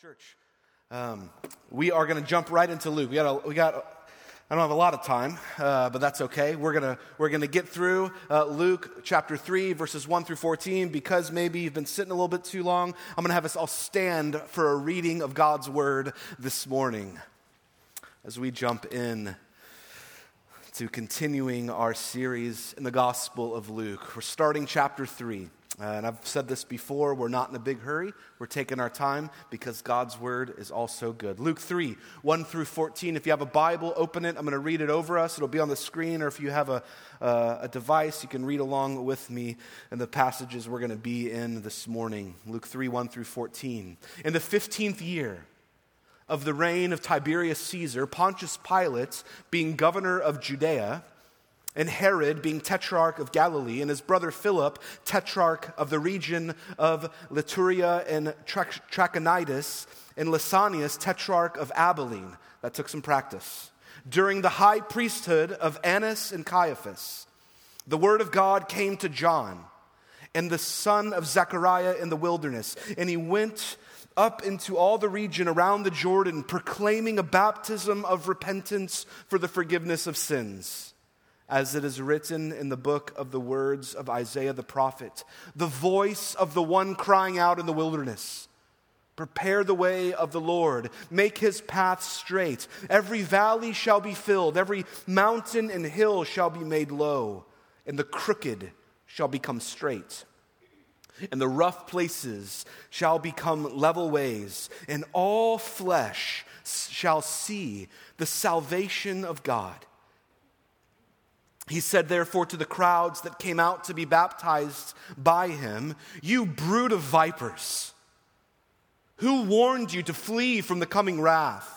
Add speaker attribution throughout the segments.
Speaker 1: Church, um, we are going to jump right into Luke. We got, a, we got. I don't have a lot of time, uh, but that's okay. We're gonna we're gonna get through uh, Luke chapter three, verses one through fourteen. Because maybe you've been sitting a little bit too long, I'm gonna have us all stand for a reading of God's word this morning, as we jump in to continuing our series in the Gospel of Luke. We're starting chapter three. And I've said this before, we're not in a big hurry. We're taking our time because God's word is also good. Luke 3, 1 through 14. If you have a Bible, open it. I'm going to read it over us. It'll be on the screen, or if you have a, uh, a device, you can read along with me in the passages we're going to be in this morning. Luke 3, 1 through 14. In the 15th year, of the reign of Tiberius Caesar, Pontius Pilate, being governor of Judea, and Herod being tetrarch of Galilee, and his brother Philip, tetrarch of the region of Lituria and Trachonitis, and Lysanias, tetrarch of Abilene. That took some practice. During the high priesthood of Annas and Caiaphas, the word of God came to John, and the son of Zechariah in the wilderness, and he went up into all the region around the Jordan, proclaiming a baptism of repentance for the forgiveness of sins as it is written in the book of the words of Isaiah the prophet, the voice of the one crying out in the wilderness. Prepare the way of the Lord, make his path straight. Every valley shall be filled, every mountain and hill shall be made low, and the crooked shall become straight. And the rough places shall become level ways, and all flesh shall see the salvation of God. He said, therefore, to the crowds that came out to be baptized by him, You brood of vipers, who warned you to flee from the coming wrath?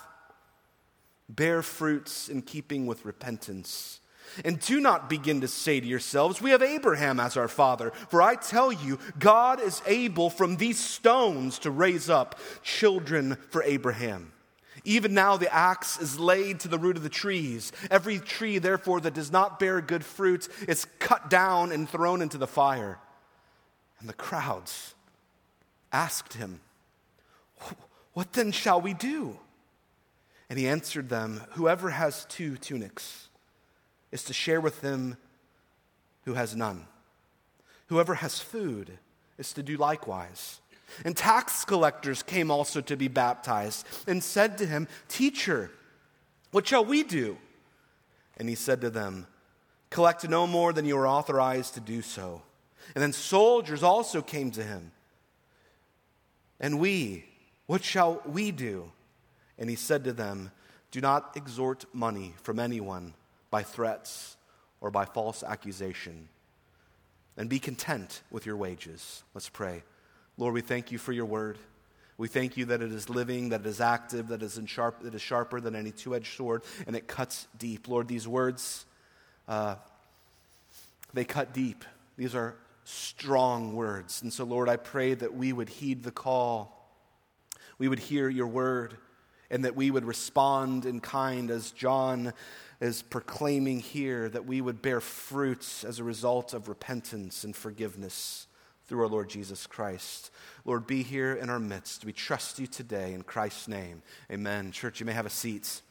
Speaker 1: Bear fruits in keeping with repentance. And do not begin to say to yourselves, We have Abraham as our father. For I tell you, God is able from these stones to raise up children for Abraham. Even now, the axe is laid to the root of the trees. Every tree, therefore, that does not bear good fruit is cut down and thrown into the fire. And the crowds asked him, What then shall we do? And he answered them, Whoever has two tunics is to share with them who has none. Whoever has food is to do likewise. And tax collectors came also to be baptized and said to him, Teacher, what shall we do? And he said to them, Collect no more than you are authorized to do so. And then soldiers also came to him. And we, what shall we do? And he said to them, Do not extort money from anyone by threats or by false accusation, and be content with your wages. Let's pray. Lord, we thank you for your word. We thank you that it is living, that it is active, that it is, sharp, it is sharper than any two edged sword, and it cuts deep. Lord, these words, uh, they cut deep. These are strong words. And so, Lord, I pray that we would heed the call, we would hear your word, and that we would respond in kind as John is proclaiming here, that we would bear fruits as a result of repentance and forgiveness through our Lord Jesus Christ. Lord, be here in our midst. We trust you today in Christ's name. Amen. Church, you may have a seat.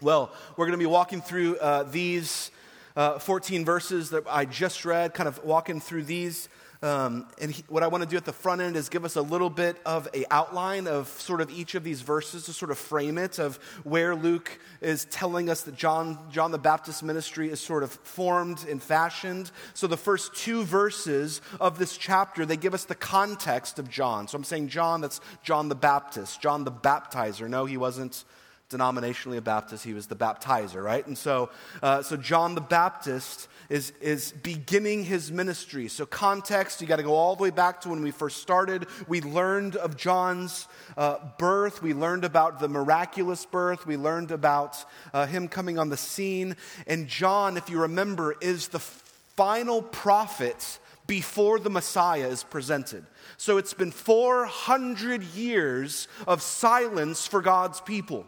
Speaker 1: Well, we're going to be walking through uh, these uh, 14 verses that I just read, kind of walking through these um, and he, what I want to do at the front end is give us a little bit of a outline of sort of each of these verses to sort of frame it of where Luke is telling us that John, John the Baptist ministry is sort of formed and fashioned. So the first two verses of this chapter, they give us the context of John. So I'm saying John, that's John the Baptist, John the baptizer. No, he wasn't denominationally a Baptist, he was the baptizer, right? And so, uh, so John the Baptist is, is beginning his ministry. So, context, you got to go all the way back to when we first started. We learned of John's uh, birth, we learned about the miraculous birth, we learned about uh, him coming on the scene. And John, if you remember, is the final prophet before the Messiah is presented. So, it's been 400 years of silence for God's people.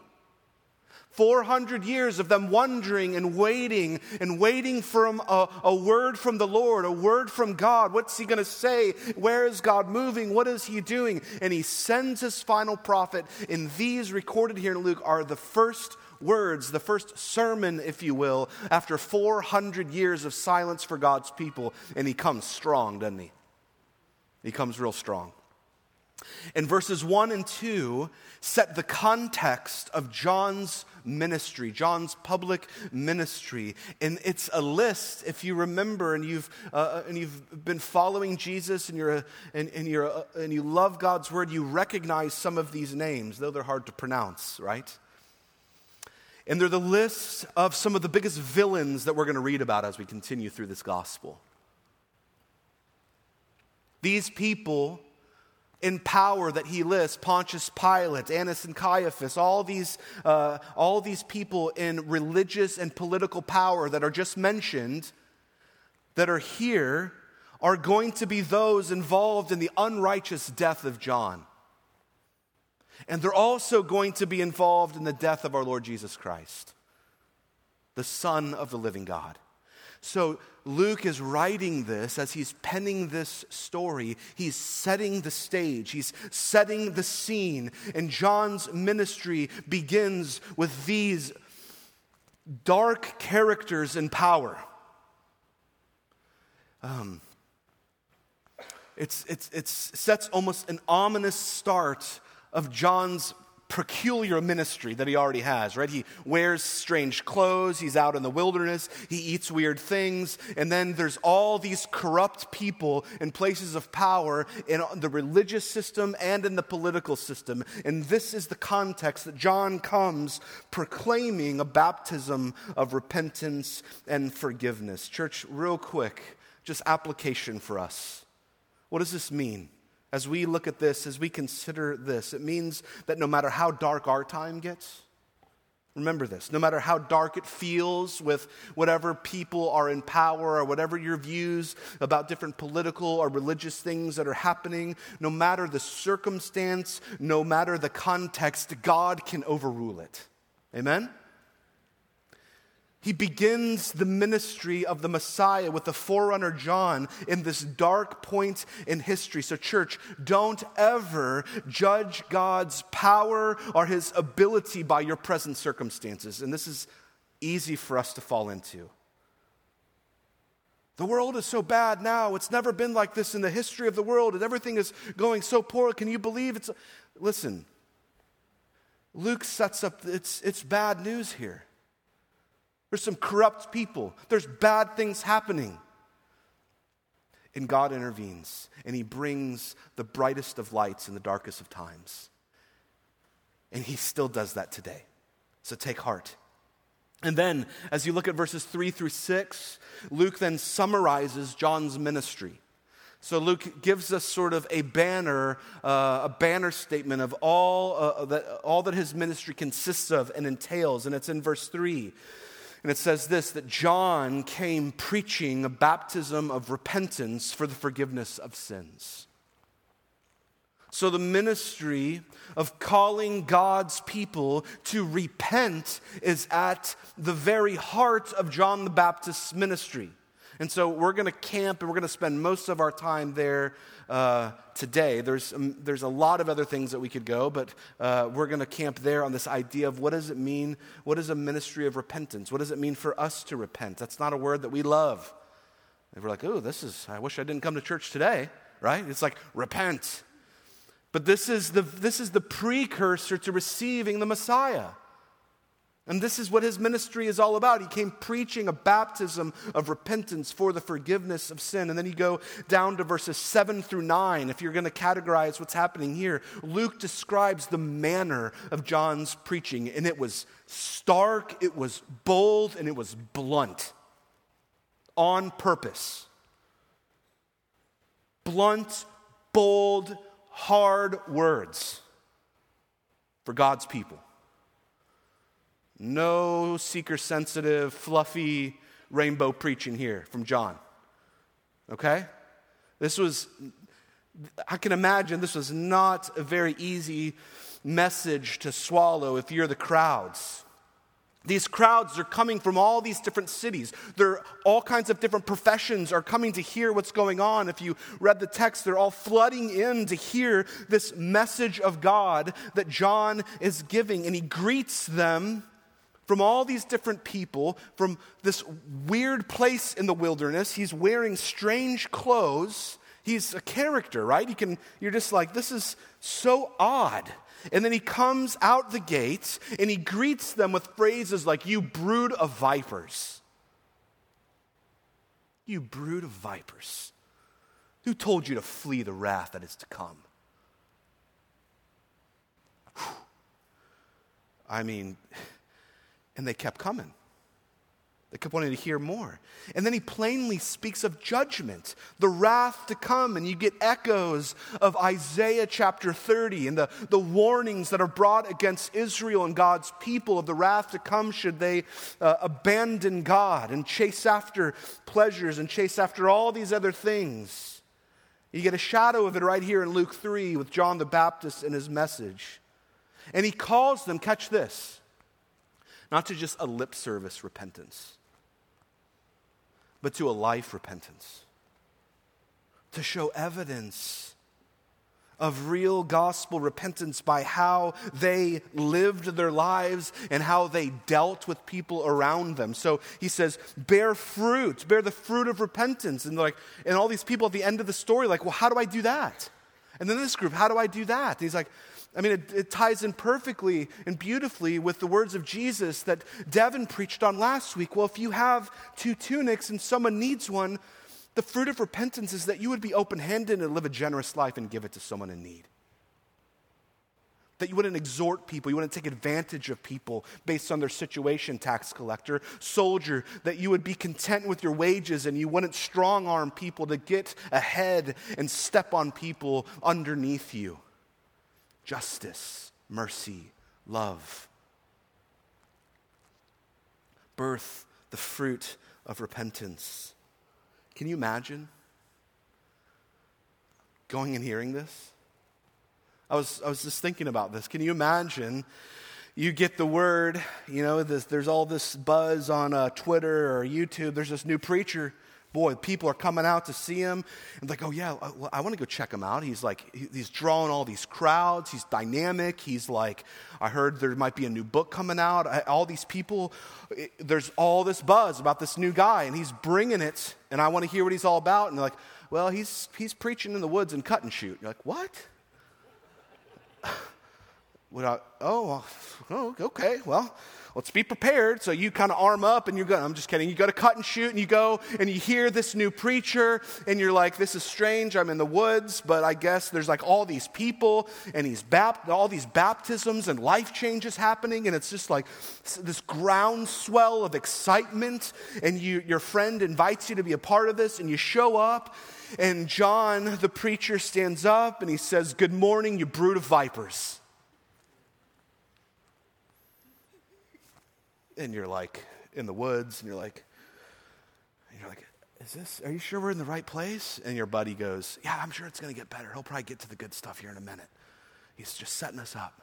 Speaker 1: 400 years of them wondering and waiting and waiting for a, a word from the Lord, a word from God. What's he going to say? Where is God moving? What is he doing? And he sends his final prophet. And these recorded here in Luke are the first words, the first sermon, if you will, after 400 years of silence for God's people. And he comes strong, doesn't he? He comes real strong. And verses 1 and 2 set the context of John's ministry, John's public ministry. And it's a list, if you remember, and you've, uh, and you've been following Jesus and, you're a, and, and, you're a, and you love God's word, you recognize some of these names, though they're hard to pronounce, right? And they're the list of some of the biggest villains that we're going to read about as we continue through this gospel. These people in power that he lists Pontius Pilate, Annas and Caiaphas, all these, uh, all these people in religious and political power that are just mentioned, that are here, are going to be those involved in the unrighteous death of John. And they're also going to be involved in the death of our Lord Jesus Christ, the Son of the living God. So Luke is writing this as he's penning this story. He's setting the stage, he's setting the scene. And John's ministry begins with these dark characters in power. Um, it's, it's, it sets almost an ominous start of John's peculiar ministry that he already has, right? He wears strange clothes, he's out in the wilderness, he eats weird things, and then there's all these corrupt people in places of power in the religious system and in the political system. And this is the context that John comes proclaiming a baptism of repentance and forgiveness. Church, real quick, just application for us. What does this mean? As we look at this, as we consider this, it means that no matter how dark our time gets, remember this, no matter how dark it feels with whatever people are in power or whatever your views about different political or religious things that are happening, no matter the circumstance, no matter the context, God can overrule it. Amen? He begins the ministry of the Messiah with the forerunner John in this dark point in history. So, church, don't ever judge God's power or his ability by your present circumstances. And this is easy for us to fall into. The world is so bad now. It's never been like this in the history of the world, and everything is going so poor. Can you believe it's. Listen, Luke sets up, it's, it's bad news here. There's some corrupt people. There's bad things happening. And God intervenes and He brings the brightest of lights in the darkest of times. And He still does that today. So take heart. And then, as you look at verses three through six, Luke then summarizes John's ministry. So Luke gives us sort of a banner, uh, a banner statement of all, uh, that, all that his ministry consists of and entails. And it's in verse three. And it says this that John came preaching a baptism of repentance for the forgiveness of sins. So, the ministry of calling God's people to repent is at the very heart of John the Baptist's ministry. And so, we're going to camp and we're going to spend most of our time there uh, today. There's, um, there's a lot of other things that we could go, but uh, we're going to camp there on this idea of what does it mean? What is a ministry of repentance? What does it mean for us to repent? That's not a word that we love. And we're like, oh, this is, I wish I didn't come to church today, right? It's like, repent. But this is the, this is the precursor to receiving the Messiah. And this is what his ministry is all about. He came preaching a baptism of repentance for the forgiveness of sin. And then you go down to verses 7 through 9. If you're going to categorize what's happening here, Luke describes the manner of John's preaching. And it was stark, it was bold, and it was blunt on purpose. Blunt, bold, hard words for God's people. No seeker sensitive, fluffy rainbow preaching here from John. Okay? This was, I can imagine this was not a very easy message to swallow if you're the crowds. These crowds are coming from all these different cities. There are all kinds of different professions are coming to hear what's going on. If you read the text, they're all flooding in to hear this message of God that John is giving. And he greets them from all these different people, from this weird place in the wilderness. He's wearing strange clothes. He's a character, right? You can, you're just like, this is so odd. And then he comes out the gates and he greets them with phrases like, You brood of vipers. You brood of vipers. Who told you to flee the wrath that is to come? I mean, and they kept coming. They kept wanting to hear more. And then he plainly speaks of judgment, the wrath to come. And you get echoes of Isaiah chapter 30 and the, the warnings that are brought against Israel and God's people of the wrath to come should they uh, abandon God and chase after pleasures and chase after all these other things. You get a shadow of it right here in Luke 3 with John the Baptist and his message. And he calls them, catch this, not to just a lip service repentance but to a life repentance, to show evidence of real gospel repentance by how they lived their lives and how they dealt with people around them. So he says, bear fruit, bear the fruit of repentance. And like, and all these people at the end of the story, like, well, how do I do that? And then this group, how do I do that? And he's like, I mean, it, it, ties in perfectly and beautifully with the words of Jesus that Devin preached on last week. Well, if you have two tunics and someone needs one, the fruit of repentance is that you would be open handed and live a generous life and give it to someone in need. That you wouldn't exhort people, you wouldn't take advantage of people based on their situation, tax collector. Soldier, that you would be content with your wages and you wouldn't strong arm people to get ahead and step on people underneath you justice, mercy, love. Birth the fruit of repentance. Can you imagine going and hearing this? I was, I was just thinking about this. Can you imagine? You get the word, you know, this, there's all this buzz on uh, Twitter or YouTube. There's this new preacher boy, people are coming out to see him. And like, oh, yeah, uh, I want to go check him out. He's like, he's drawing all these crowds. He's dynamic. He's like, I heard there might be a new book coming out. I, all these people, it, there's all this buzz about this new guy, and he's bringing it, and I want to hear what he's all about. And they're like, well, he's, he's preaching in the woods and Cut and Shoot. You're like, what? Would I, oh, oh, okay, well, let's be prepared. So you kind of arm up and you go, I'm just kidding. You go to Cut and Shoot and you go and you hear this new preacher and you're like, this is strange. I'm in the woods, but I guess there's like all these people and he's bapt- all these baptisms and life changes happening. And it's just like this groundswell of excitement. And you, your friend invites you to be a part of this and you show up. And John, the preacher, stands up and he says, Good morning, you brood of vipers. And you're like in the woods, and you're like, you're like, is this, are you sure we're in the right place? And your buddy goes, yeah, I'm sure it's going to get better. He'll probably get to the good stuff here in a minute. He's just setting us up.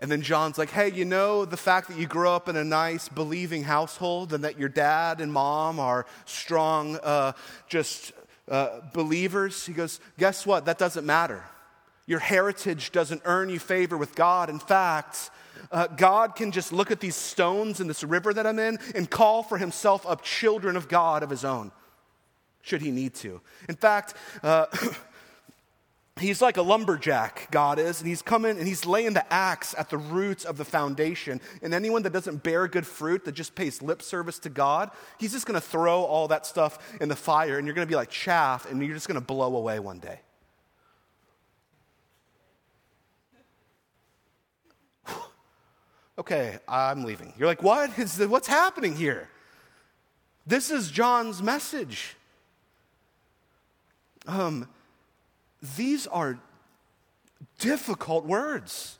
Speaker 1: And then John's like, hey, you know, the fact that you grew up in a nice, believing household and that your dad and mom are strong, uh, just uh, believers. He goes, guess what? That doesn't matter. Your heritage doesn't earn you favor with God. In fact, uh, God can just look at these stones in this river that I'm in and call for himself up children of God of his own, should he need to. In fact, uh, he's like a lumberjack, God is, and he's coming and he's laying the axe at the roots of the foundation. And anyone that doesn't bear good fruit, that just pays lip service to God, he's just going to throw all that stuff in the fire, and you're going to be like chaff, and you're just going to blow away one day. Okay, I'm leaving. You're like, what is the, what's happening here? This is John's message. Um, these are difficult words.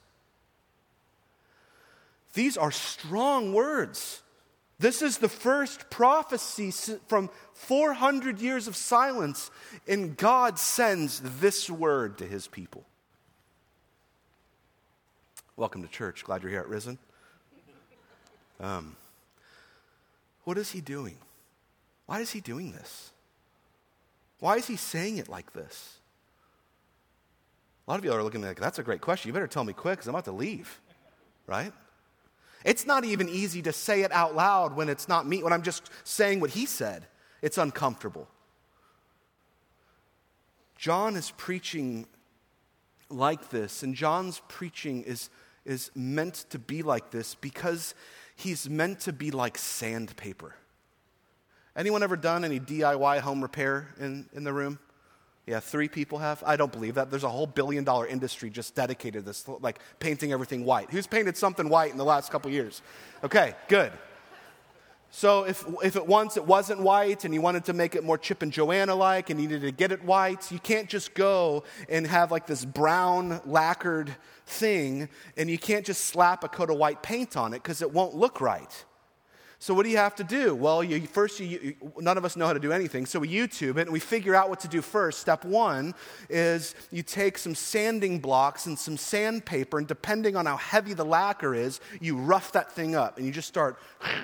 Speaker 1: These are strong words. This is the first prophecy from 400 years of silence, and God sends this word to his people. Welcome to church. Glad you're here at Risen. Um, What is he doing? Why is he doing this? Why is he saying it like this? A lot of you are looking at me like, that's a great question. You better tell me quick because I'm about to leave, right? It's not even easy to say it out loud when it's not me, when I'm just saying what he said. It's uncomfortable. John is preaching like this, and John's preaching is, is meant to be like this because he's meant to be like sandpaper. Anyone ever done any DIY home repair in, in the room? Yeah, three people have. I don't believe that. There's a whole billion dollar industry just dedicated to this, like painting everything white. Who's painted something white in the last couple years? Okay, good. So if, if it once it wasn't white and you wanted to make it more Chip and Joanna like and you needed to get it white, you can't just go and have like this brown lacquered thing and you can't just slap a coat of white paint on it because it won't look right. So what do you have to do? Well, you, first, you, you, none of us know how to do anything, so we YouTube it and we figure out what to do first. Step one is you take some sanding blocks and some sandpaper, and depending on how heavy the lacquer is, you rough that thing up and you just start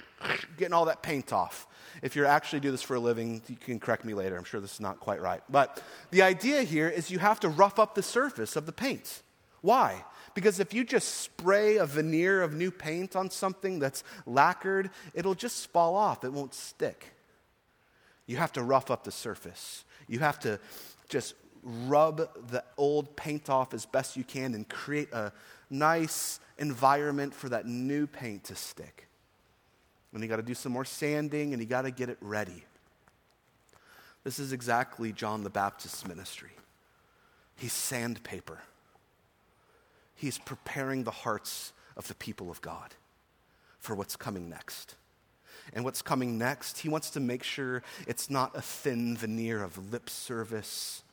Speaker 1: getting all that paint off. If you actually do this for a living, you can correct me later. I'm sure this is not quite right. But the idea here is you have to rough up the surface of the paint. Why? Because if you just spray a veneer of new paint on something that's lacquered, it'll just fall off, it won't stick. You have to rough up the surface. You have to just rub the old paint off as best you can and create a nice environment for that new paint to stick. And you got to do some more sanding and you got to get it ready. This is exactly John the Baptist's ministry. He's sandpaper. He's preparing the hearts of the people of God for what's coming next. And what's coming next, he wants to make sure it's not a thin veneer of lip service,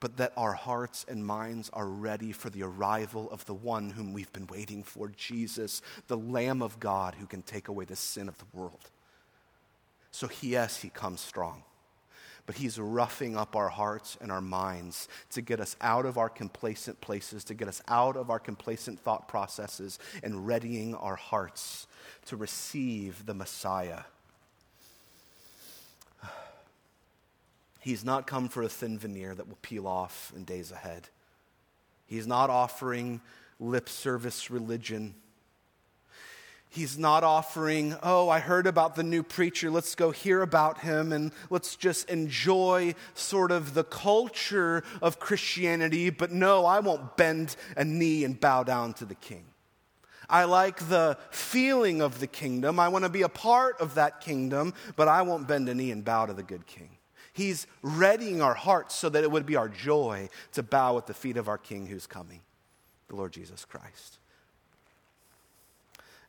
Speaker 1: but that our hearts and minds are ready for the arrival of the one whom we've been waiting for Jesus, the Lamb of God who can take away the sin of the world. So, yes, he comes strong but He's roughing up our hearts and our minds to get us out of our complacent places, to get us out of our complacent thought processes, and readying our hearts to receive the Messiah. He's not come for a thin veneer that will peel off in days ahead. He's not offering lip service religion. He's not offering, oh, I heard about the new preacher, let's go hear about him and let's just enjoy sort of the culture of Christianity, but no, I won't bend a knee and bow down to the king. I like the feeling of the kingdom. I want to be a part of that kingdom, but I won't bend a knee and bow to the good king. He's readying our hearts so that it would be our joy to bow at the feet of our king who's coming, the Lord Jesus Christ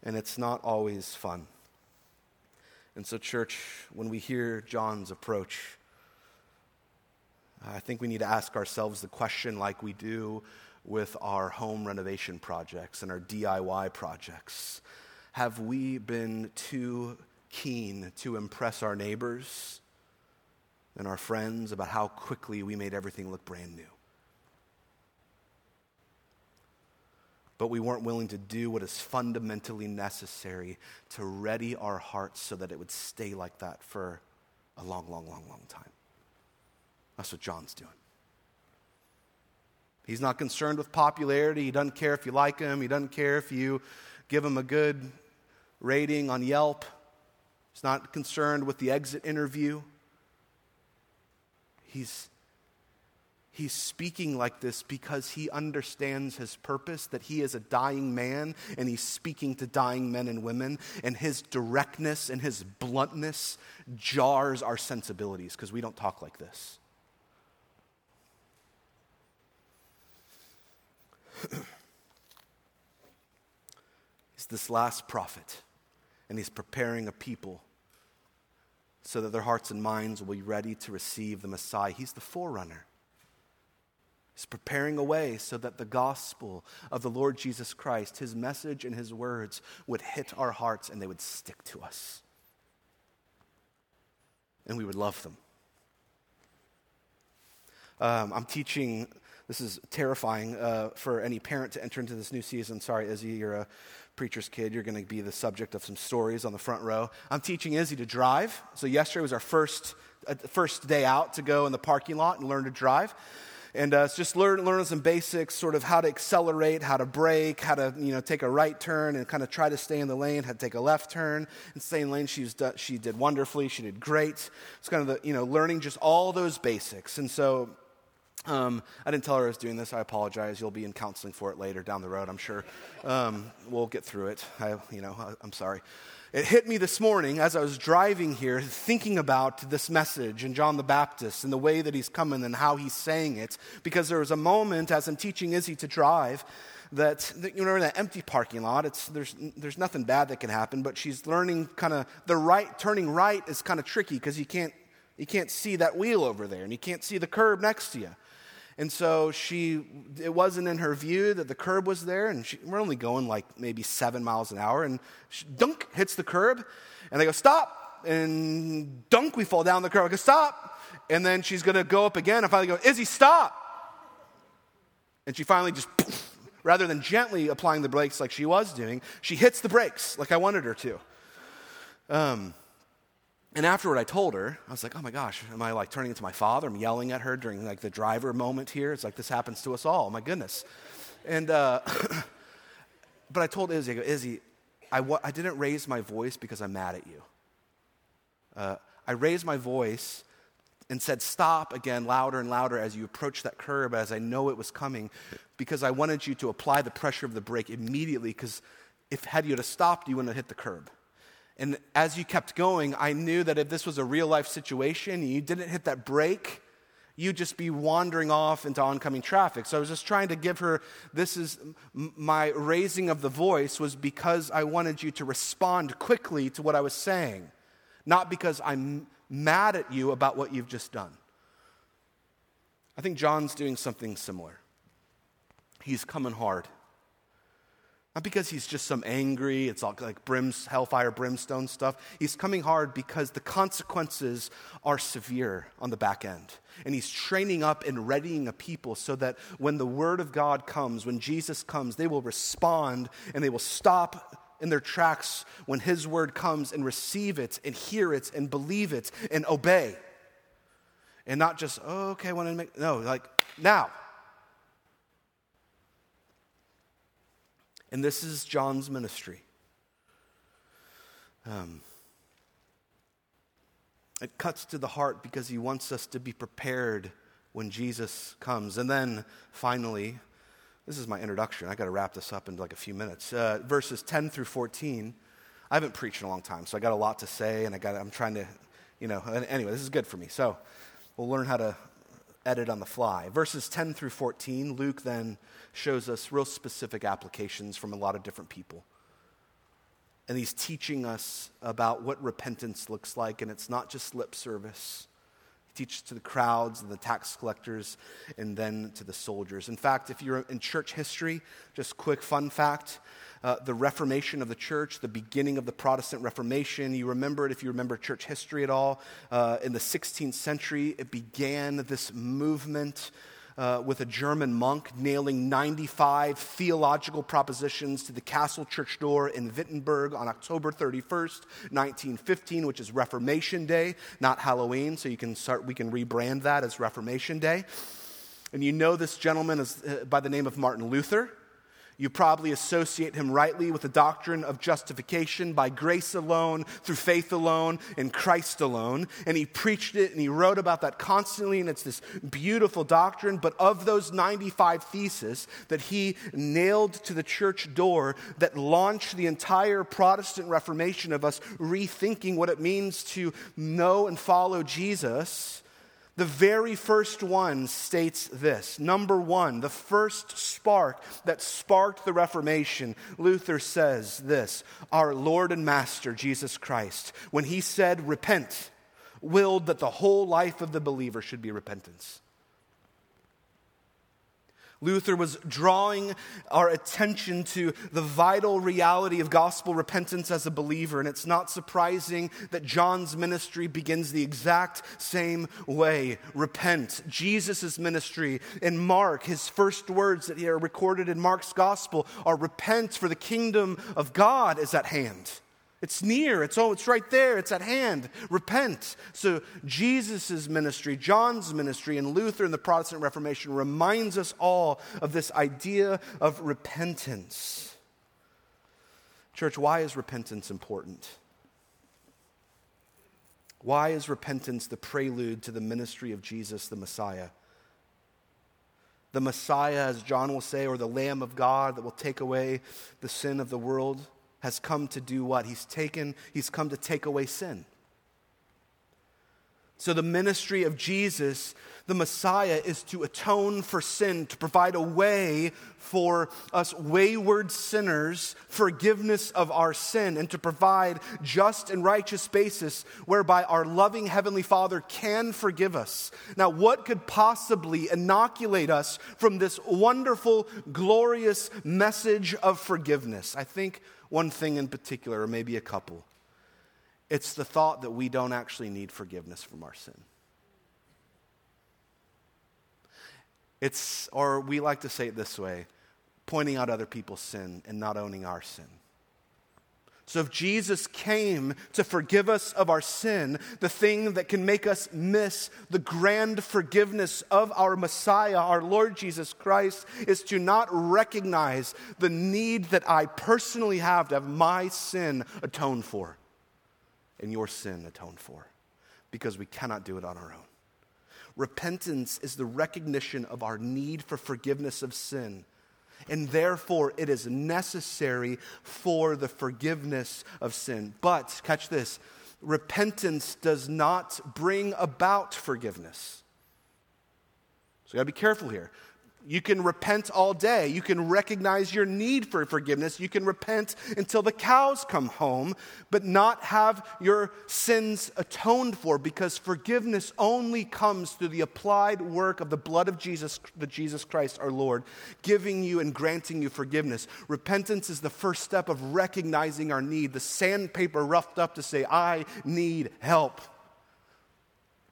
Speaker 1: and it's not always fun. And so, church, when we hear John's approach, I think we need to ask ourselves the question, like we do with our home renovation projects and our DIY projects Have we been too keen to impress our neighbors and our friends about how quickly we made everything look brand new? But we weren't willing to do what is fundamentally necessary to ready our hearts so that it would stay like that for a long, long, long, long time. That's what John's doing. He's not concerned with popularity. He doesn't care if you like him. He doesn't care if you give him a good rating on Yelp. He's not concerned with the exit interview. He's He's speaking like this because he understands his purpose, that he is a dying man and he's speaking to dying men and women. And his directness and his bluntness jars our sensibilities because we don't talk like this. he's this last prophet, and he's preparing a people so that their hearts and minds will be ready to receive the Messiah. He's the forerunner. He's preparing a way so that the gospel of the Lord Jesus Christ, his message and his words, would hit our hearts and they would stick to us. And we would love them. Um, I'm teaching This is terrifying uh, for any parent to enter into this new season. Sorry, Izzy, you're a preacher's kid. You're going to be the subject of some stories on the front row. I'm teaching Izzy to drive. So yesterday was our first, uh, first day out to go in the parking lot and learn to drive. And uh, just learn, learning some basics, sort of how to accelerate, how to brake, how to you know take a right turn and kind of try to stay in the lane, how to take a left turn and stay in lane. She's done, she did wonderfully. She did great. It's kind of the you know learning just all those basics. And so um, I didn't tell her I was doing this. I apologize. You'll be in counseling for it later down the road, I'm sure. Um, we'll get through it. I, you know, I, I'm sorry. It hit me this morning as I was driving here, thinking about this message and John the Baptist and the way that he's coming and how he's saying it, because there was a moment as I'm teaching Izzy to drive that, that you know, in that empty parking lot, it's, there's, there's nothing bad that can happen, but she's learning kind of the right, turning right is kind of tricky because you can't, you can't see that wheel over there and you can't see the curb next to you. And so she, it wasn't in her view that the curb was there, and she, we're only going like maybe seven miles an hour, and she, dunk hits the curb, and they go stop, and dunk we fall down the curb. I go stop, and then she's gonna go up again, and finally go Izzy stop, and she finally just poof, rather than gently applying the brakes like she was doing, she hits the brakes like I wanted her to. Um, and afterward, I told her, I was like, oh my gosh, am I like turning into my father? I'm yelling at her during like the driver moment here. It's like this happens to us all. My goodness. And, uh, but I told Izzy, I go, Izzy, I I didn't raise my voice because I'm mad at you. Uh, I raised my voice and said, stop again, louder and louder as you approach that curb, as I know it was coming, because I wanted you to apply the pressure of the brake immediately, because if had you have stopped, you wouldn't have hit the curb. And as you kept going, I knew that if this was a real life situation and you didn't hit that brake, you'd just be wandering off into oncoming traffic. So I was just trying to give her this is my raising of the voice was because I wanted you to respond quickly to what I was saying, not because I'm mad at you about what you've just done. I think John's doing something similar. He's coming hard. Not because he's just some angry, it's all like brims, hellfire, brimstone stuff. He's coming hard because the consequences are severe on the back end. And he's training up and readying a people so that when the word of God comes, when Jesus comes, they will respond and they will stop in their tracks when his word comes and receive it and hear it and believe it and obey. And not just, oh, okay, I want to make, no, like now. And this is John's ministry. Um, it cuts to the heart because he wants us to be prepared when Jesus comes. And then finally, this is my introduction. I got to wrap this up in like a few minutes. Uh, verses 10 through 14. I haven't preached in a long time, so I got a lot to say, and I got, I'm trying to, you know, anyway, this is good for me. So we'll learn how to edit on the fly. Verses 10 through 14, Luke then shows us real specific applications from a lot of different people. And he's teaching us about what repentance looks like, and it's not just lip service. He teaches to the crowds and the tax collectors and then to the soldiers. In fact, if you're in church history, just quick fun fact uh, the Reformation of the church, the beginning of the Protestant Reformation. You remember it if you remember church history at all. Uh, in the 16th century, it began this movement uh, with a German monk nailing 95 theological propositions to the castle church door in Wittenberg on October 31st, 1915, which is Reformation Day, not Halloween. So you can start, we can rebrand that as Reformation Day. And you know this gentleman is, uh, by the name of Martin Luther. You probably associate him rightly with the doctrine of justification by grace alone, through faith alone, in Christ alone. And he preached it and he wrote about that constantly, and it's this beautiful doctrine. But of those 95 theses that he nailed to the church door that launched the entire Protestant Reformation of us rethinking what it means to know and follow Jesus the very first one states this. Number one, the first spark that sparked the Reformation, Luther says this Our Lord and Master, Jesus Christ, when he said, Repent, willed that the whole life of the believer should be repentance. Luther was drawing our attention to the vital reality of gospel repentance as a believer, and it's not surprising that John's ministry begins the exact same way repent. Jesus' ministry in Mark, his first words that are recorded in Mark's gospel are repent, for the kingdom of God is at hand. It's near. It's, oh, it's right there. It's at hand. Repent. So, Jesus' ministry, John's ministry, and Luther and the Protestant Reformation reminds us all of this idea of repentance. Church, why is repentance important? Why is repentance the prelude to the ministry of Jesus, the Messiah? The Messiah, as John will say, or the Lamb of God that will take away the sin of the world has come to do what? He's taken, he's come to take away sin. So, the ministry of Jesus, the Messiah, is to atone for sin, to provide a way for us wayward sinners forgiveness of our sin, and to provide just and righteous basis whereby our loving Heavenly Father can forgive us. Now, what could possibly inoculate us from this wonderful, glorious message of forgiveness? I think one thing in particular, or maybe a couple. It's the thought that we don't actually need forgiveness from our sin. It's, or we like to say it this way pointing out other people's sin and not owning our sin. So, if Jesus came to forgive us of our sin, the thing that can make us miss the grand forgiveness of our Messiah, our Lord Jesus Christ, is to not recognize the need that I personally have to have my sin atoned for and your sin atoned for, because we cannot do it on our own. Repentance is the recognition of our need for forgiveness of sin and therefore it is necessary for the forgiveness of sin. But, catch this repentance does not bring about forgiveness. So you gotta be careful here. You can repent all day. You can recognize your need for forgiveness. You can repent until the cows come home, but not have your sins atoned for because forgiveness only comes through the applied work of the blood of Jesus, the Jesus Christ our Lord, giving you and granting you forgiveness. Repentance is the first step of recognizing our need, the sandpaper roughed up to say, I need help.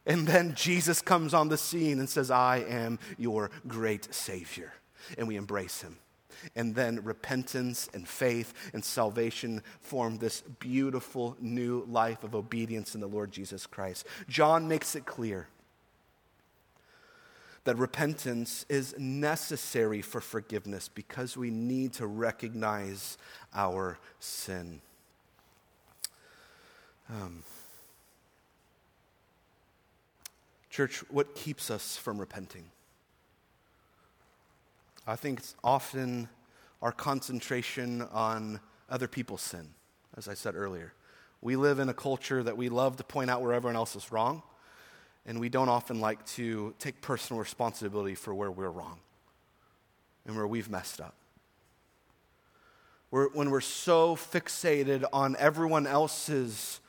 Speaker 1: And then Jesus comes on the scene and says, I am your great Savior. And we embrace him. And then repentance and faith and salvation form this beautiful new life of obedience in the Lord Jesus Christ. John makes it clear that repentance is necessary for forgiveness because we need to recognize our sin. Um, Church, what keeps us from repenting? I think it's often our concentration on other people's sin, as I said earlier. We live in a culture that we love to point out where everyone else is wrong, and we don't often like to take personal responsibility for where we're wrong and where we've messed up. We're, when we're so fixated on everyone else's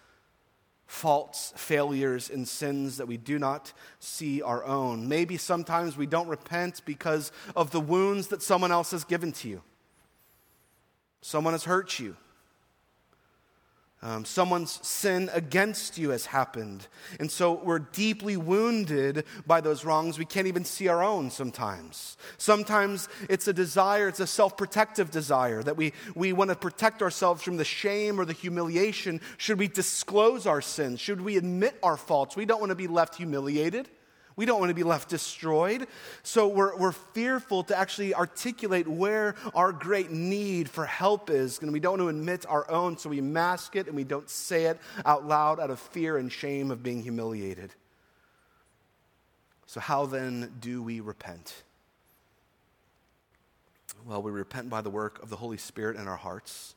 Speaker 1: faults, failures, and sins that we do not see our own. Maybe sometimes we don't repent because of the wounds that someone else has given to you. Someone has hurt you. Um, someone's sin against you has happened. And so we're deeply wounded by those wrongs. We can't even see our own sometimes. Sometimes it's a desire, it's a self protective desire that we, we want to protect ourselves from the shame or the humiliation. Should we disclose our sins? Should we admit our faults? We don't want to be left humiliated. We don't want to be left destroyed. So we're, we're fearful to actually articulate where our great need for help is. And we don't want to admit our own, so we mask it and we don't say it out loud out of fear and shame of being humiliated. So, how then do we repent? Well, we repent by the work of the Holy Spirit in our hearts.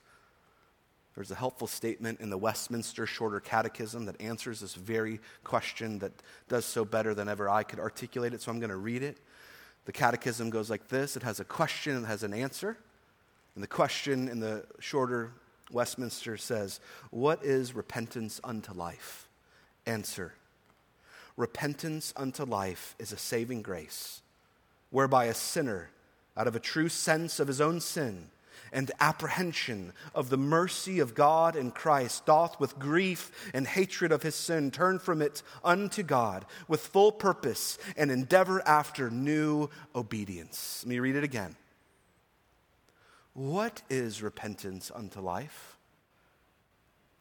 Speaker 1: There's a helpful statement in the Westminster Shorter Catechism that answers this very question that does so better than ever I could articulate it, so I'm going to read it. The Catechism goes like this it has a question and has an answer. And the question in the shorter Westminster says, What is repentance unto life? Answer Repentance unto life is a saving grace, whereby a sinner out of a true sense of his own sin and apprehension of the mercy of God in Christ, doth with grief and hatred of his sin turn from it unto God with full purpose and endeavor after new obedience. Let me read it again. What is repentance unto life?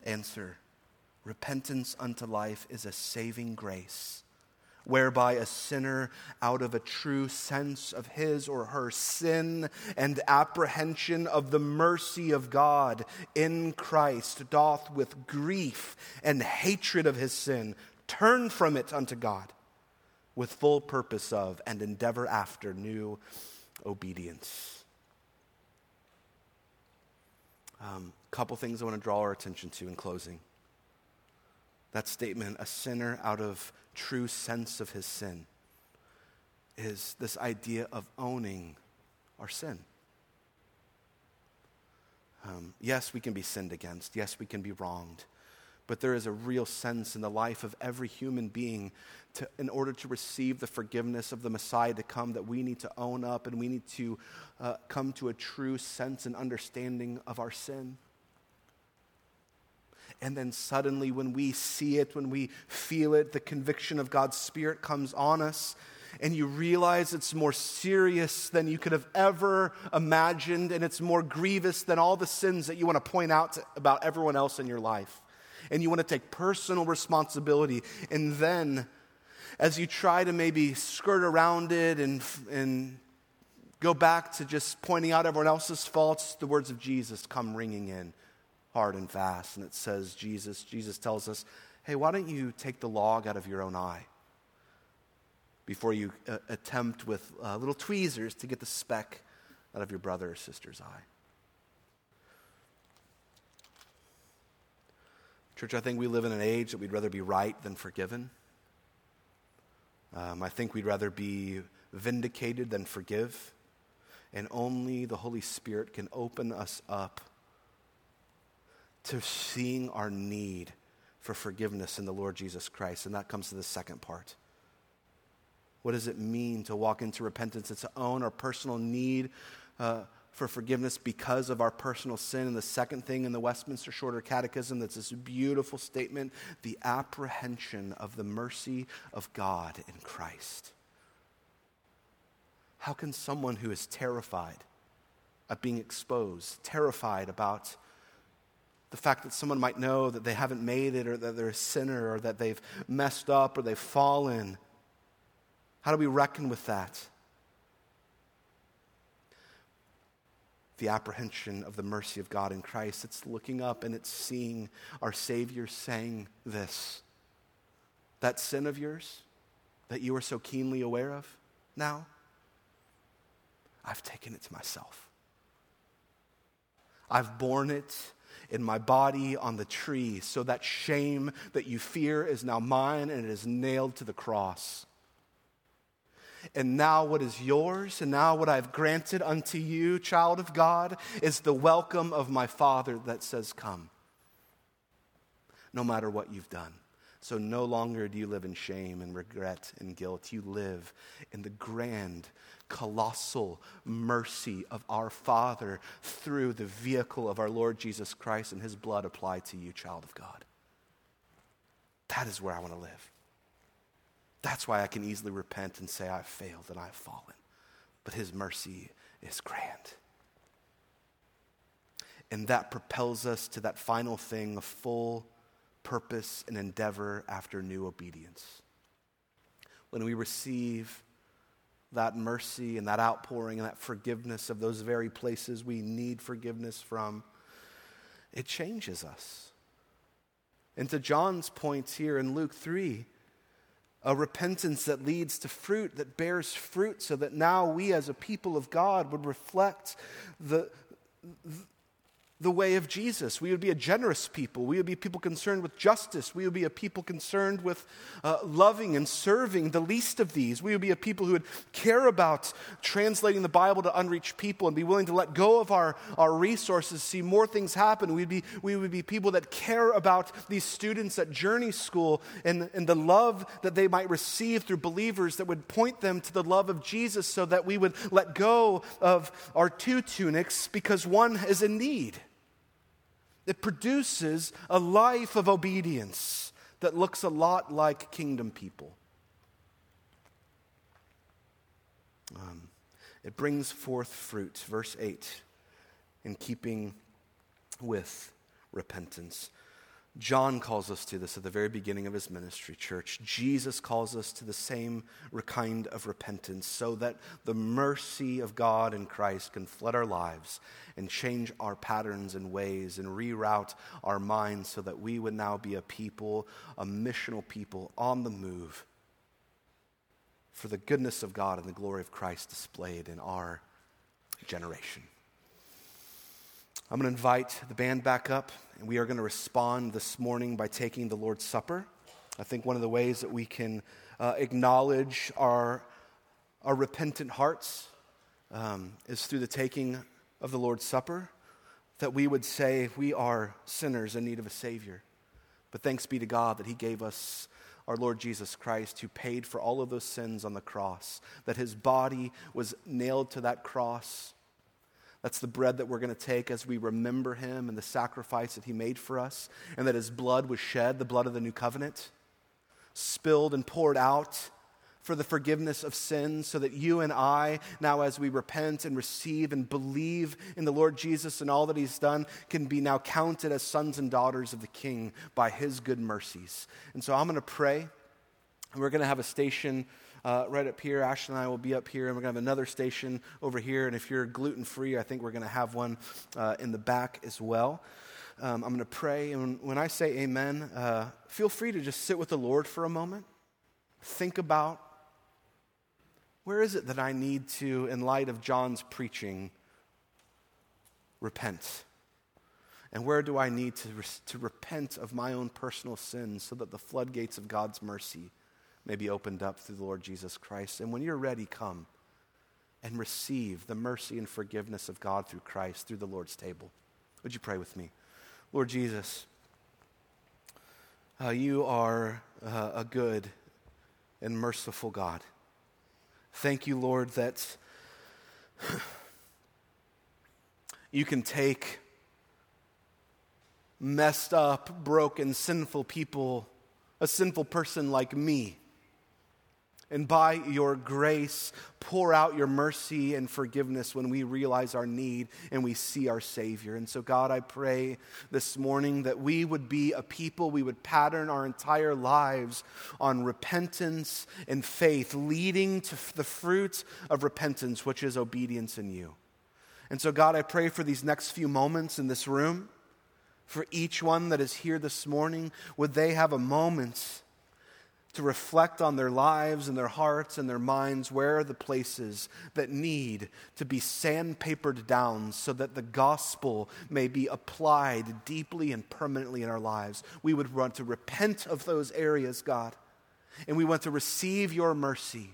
Speaker 1: Answer Repentance unto life is a saving grace whereby a sinner, out of a true sense of his or her sin and apprehension of the mercy of God in Christ, doth with grief and hatred of his sin turn from it unto God with full purpose of and endeavor after new obedience. A um, couple things I want to draw our attention to in closing. That statement, a sinner out of true sense of his sin is this idea of owning our sin. Um, yes, we can be sinned against. Yes, we can be wronged. But there is a real sense in the life of every human being to, in order to receive the forgiveness of the Messiah to come that we need to own up and we need to uh, come to a true sense and understanding of our sin. And then suddenly, when we see it, when we feel it, the conviction of God's Spirit comes on us, and you realize it's more serious than you could have ever imagined, and it's more grievous than all the sins that you want to point out to, about everyone else in your life. And you want to take personal responsibility. And then, as you try to maybe skirt around it and, and go back to just pointing out everyone else's faults, the words of Jesus come ringing in hard and fast. And it says, Jesus, Jesus tells us, hey, why don't you take the log out of your own eye before you uh, attempt with uh, little tweezers to get the speck out of your brother or sister's eye? Church, I think we live in an age that we'd rather be right than forgiven. Um, I think we'd rather be vindicated than forgive. And only the Holy Spirit can open us up to seeing our need for forgiveness in the Lord Jesus Christ. And that comes to the second part. What does it mean to walk into repentance? It's to own our personal need uh, for forgiveness because of our personal sin. And the second thing in the Westminster Shorter Catechism that's this beautiful statement the apprehension of the mercy of God in Christ. How can someone who is terrified of being exposed, terrified about the fact that someone might know that they haven't made it or that they're a sinner or that they've messed up or they've fallen. How do we reckon with that? The apprehension of the mercy of God in Christ. It's looking up and it's seeing our Savior saying this. That sin of yours that you are so keenly aware of now, I've taken it to myself. I've borne it in my body on the tree, so that shame that you fear is now mine and it is nailed to the cross. And now, what is yours, and now what I've granted unto you, child of God, is the welcome of my Father that says, Come, no matter what you've done. So no longer do you live in shame and regret and guilt. You live in the grand, colossal mercy of our Father through the vehicle of our Lord Jesus Christ and his blood applied to you, child of God. That is where I want to live. That's why I can easily repent and say, I've failed and I've fallen. But his mercy is grand. And that propels us to that final thing of full purpose and endeavor after new obedience. When we receive that mercy and that outpouring and that forgiveness of those very places we need forgiveness from, it changes us. And to John's points here in Luke 3, a repentance that leads to fruit, that bears fruit, so that now we as a people of God would reflect the, the way of Jesus. We would be a generous people. We would be people concerned with justice. We would be a people concerned with uh, loving and serving the least of these. We would be a people who would care about translating the Bible to unreached people and be willing to let go of our, our resources, see more things happen. We'd be, we would be people that care about these students at Journey School and, and the love that they might receive through believers that would point them to the love of Jesus so that we would let go of our two tunics because one is in need. It produces a life of obedience that looks a lot like kingdom people. Um, it brings forth fruit, verse 8, in keeping with repentance. John calls us to this at the very beginning of his ministry, church. Jesus calls us to the same kind of repentance so that the mercy of God in Christ can flood our lives and change our patterns and ways and reroute our minds so that we would now be a people, a missional people on the move for the goodness of God and the glory of Christ displayed in our generation. I'm going to invite the band back up, and we are going to respond this morning by taking the Lord's Supper. I think one of the ways that we can uh, acknowledge our, our repentant hearts um, is through the taking of the Lord's Supper, that we would say we are sinners in need of a Savior. But thanks be to God that He gave us our Lord Jesus Christ, who paid for all of those sins on the cross, that His body was nailed to that cross that's the bread that we're going to take as we remember him and the sacrifice that he made for us, and that his blood was shed, the blood of the new covenant, spilled and poured out for the forgiveness of sins, so that you and I, now as we repent and receive and believe in the Lord Jesus and all that he's done, can be now counted as sons and daughters of the King by his good mercies. And so I'm going to pray, and we're going to have a station uh, right up here. Ashton and I will be up here, and we're going to have another station over here. And if you're gluten free, I think we're going to have one uh, in the back as well. Um, I'm going to pray, and when, I say amen, uh, feel free to just sit with the Lord for a moment. Think about where is it that I need to, in light of John's preaching, repent? And where do I need to, to repent of my own personal sins so that the floodgates of God's mercy may be opened up through the Lord Jesus Christ. And when you're ready, come and receive the mercy and forgiveness of God through Christ, through the Lord's table. Would you pray with me? Lord Jesus, uh, you are uh, a good and merciful God. Thank you, Lord, that you can take messed up, broken, sinful people, a sinful person like me, and by your grace, pour out your mercy and forgiveness when we realize our need and we see our Savior. And so, God, I pray this morning that we would be a people, we would pattern our entire lives on repentance and faith, leading to the fruit of repentance, which is obedience in you. And so, God, I pray for these next few moments in this room, for each one that is here this morning, would they have a moment to reflect on their lives and their hearts and their minds where are the places that need to be sandpapered down so that the gospel may be applied deeply and permanently in our lives. We would want to repent of those areas, God, and we want to receive your mercy.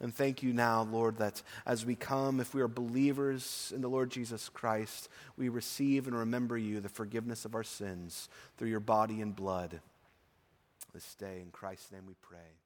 Speaker 1: And thank you now, Lord, that as we come, if we are believers in the Lord Jesus Christ, we receive and remember you, the forgiveness of our sins, through your body and blood this day. In Christ's name we pray.